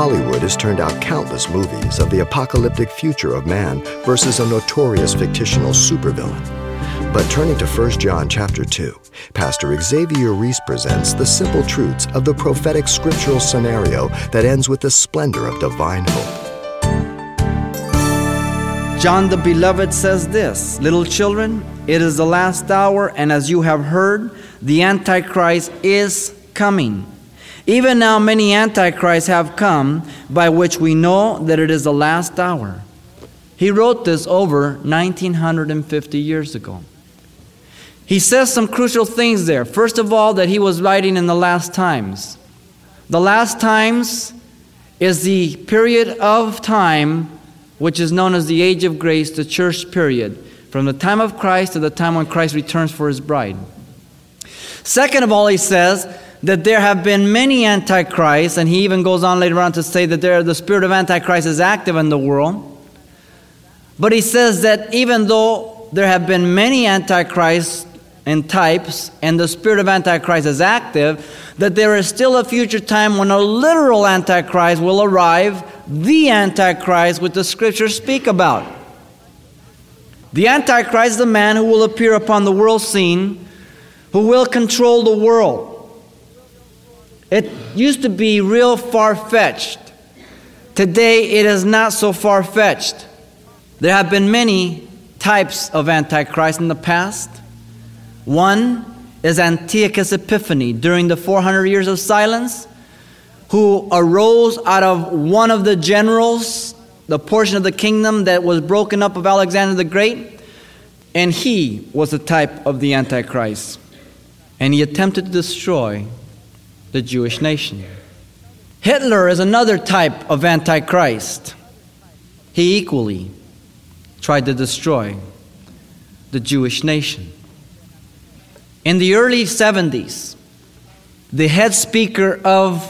Hollywood has turned out countless movies of the apocalyptic future of man versus a notorious fictional supervillain. But turning to 1 John chapter 2, Pastor Xavier Reese presents the simple truths of the prophetic scriptural scenario that ends with the splendor of divine hope. John the Beloved says this Little children, it is the last hour, and as you have heard, the Antichrist is coming. Even now, many antichrists have come, by which we know that it is the last hour. He wrote this over 1950 years ago. He says some crucial things there. First of all, that he was writing in the last times. The last times is the period of time which is known as the age of grace, the church period, from the time of Christ to the time when Christ returns for his bride. Second of all, he says that there have been many antichrists, and he even goes on later on to say that there, the spirit of antichrist is active in the world. But he says that even though there have been many antichrists and types, and the spirit of antichrist is active, that there is still a future time when a literal antichrist will arrive, the antichrist which the scriptures speak about. The antichrist is the man who will appear upon the world scene who will control the world. It used to be real far fetched. Today, it is not so far fetched. There have been many types of Antichrist in the past. One is Antiochus Epiphanes during the 400 years of silence, who arose out of one of the generals, the portion of the kingdom that was broken up of Alexander the Great, and he was a type of the Antichrist and he attempted to destroy the Jewish nation. Hitler is another type of Antichrist. He equally tried to destroy the Jewish nation. In the early 70s, the head speaker of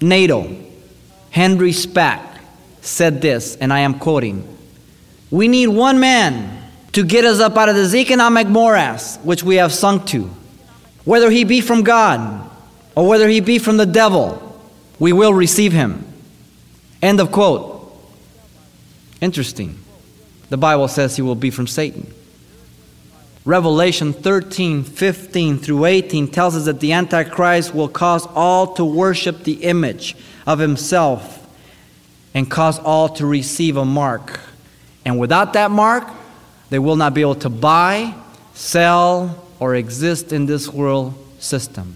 NATO, Henry Spaak, said this, and I am quoting We need one man to get us up out of this economic morass which we have sunk to whether he be from God or whether he be from the devil, we will receive him. End of quote. Interesting. The Bible says he will be from Satan. Revelation 13, 15 through 18 tells us that the Antichrist will cause all to worship the image of himself and cause all to receive a mark. And without that mark, they will not be able to buy, sell, or exist in this world system.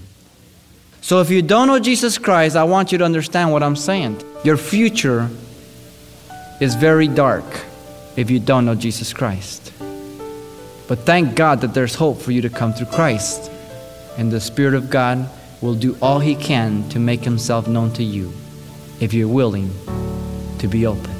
So if you don't know Jesus Christ, I want you to understand what I'm saying. Your future is very dark if you don't know Jesus Christ. But thank God that there's hope for you to come through Christ. And the Spirit of God will do all He can to make Himself known to you if you're willing to be open.